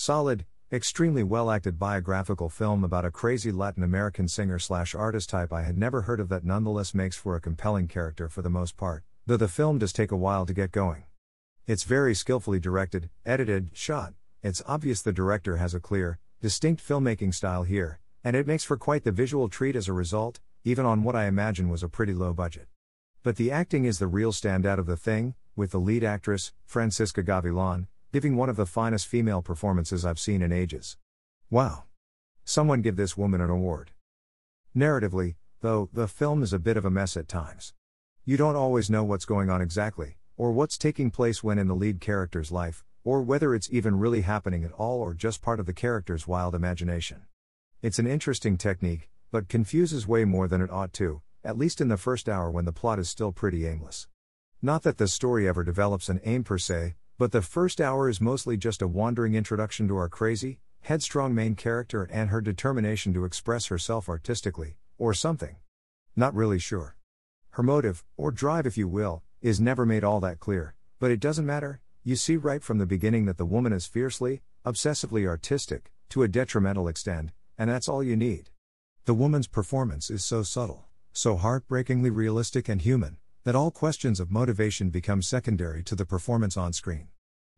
solid, extremely well acted biographical film about a crazy Latin American singer slash artist type I had never heard of that nonetheless makes for a compelling character for the most part, though the film does take a while to get going. It's very skillfully directed, edited, shot. It's obvious the director has a clear, distinct filmmaking style here, and it makes for quite the visual treat as a result, even on what I imagine was a pretty low budget. But the acting is the real standout of the thing, with the lead actress, Francisca Gavilan, giving one of the finest female performances I've seen in ages. Wow. Someone give this woman an award. Narratively, though, the film is a bit of a mess at times. You don't always know what's going on exactly, or what's taking place when in the lead character's life, or whether it's even really happening at all or just part of the character's wild imagination. It's an interesting technique, but confuses way more than it ought to, at least in the first hour when the plot is still pretty aimless. Not that the story ever develops an aim per se, but the first hour is mostly just a wandering introduction to our crazy, headstrong main character and her determination to express herself artistically, or something. Not really sure. Her motive, or drive if you will, is never made all that clear, but it doesn't matter, you see right from the beginning that the woman is fiercely, obsessively artistic, to a detrimental extent, and that's all you need. The woman's performance is so subtle, so heartbreakingly realistic and human, that all questions of motivation become secondary to the performance on screen.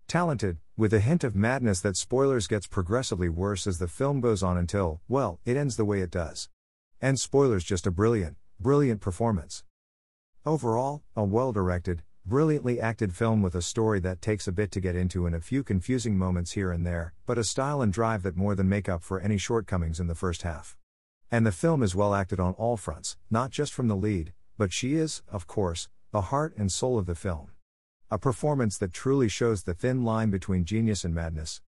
Talented, with a hint of madness that spoilers gets progressively worse as the film goes on until, well, it ends the way it does. And spoilers just a brilliant, brilliant performance. Overall, a well directed, brilliantly acted film with a story that takes a bit to get into and a few confusing moments here and there, but a style and drive that more than make up for any shortcomings in the first half. And the film is well acted on all fronts, not just from the lead, but she is, of course, the heart and soul of the film. A performance that truly shows the thin line between genius and madness.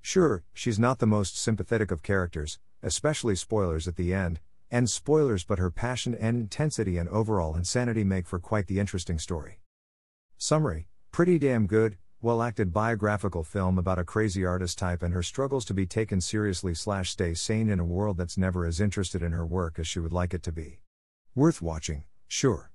Sure, she's not the most sympathetic of characters, especially spoilers at the end, and spoilers, but her passion and intensity and overall insanity make for quite the interesting story. Summary Pretty damn good, well acted biographical film about a crazy artist type and her struggles to be taken seriously slash stay sane in a world that's never as interested in her work as she would like it to be. Worth watching, Sure.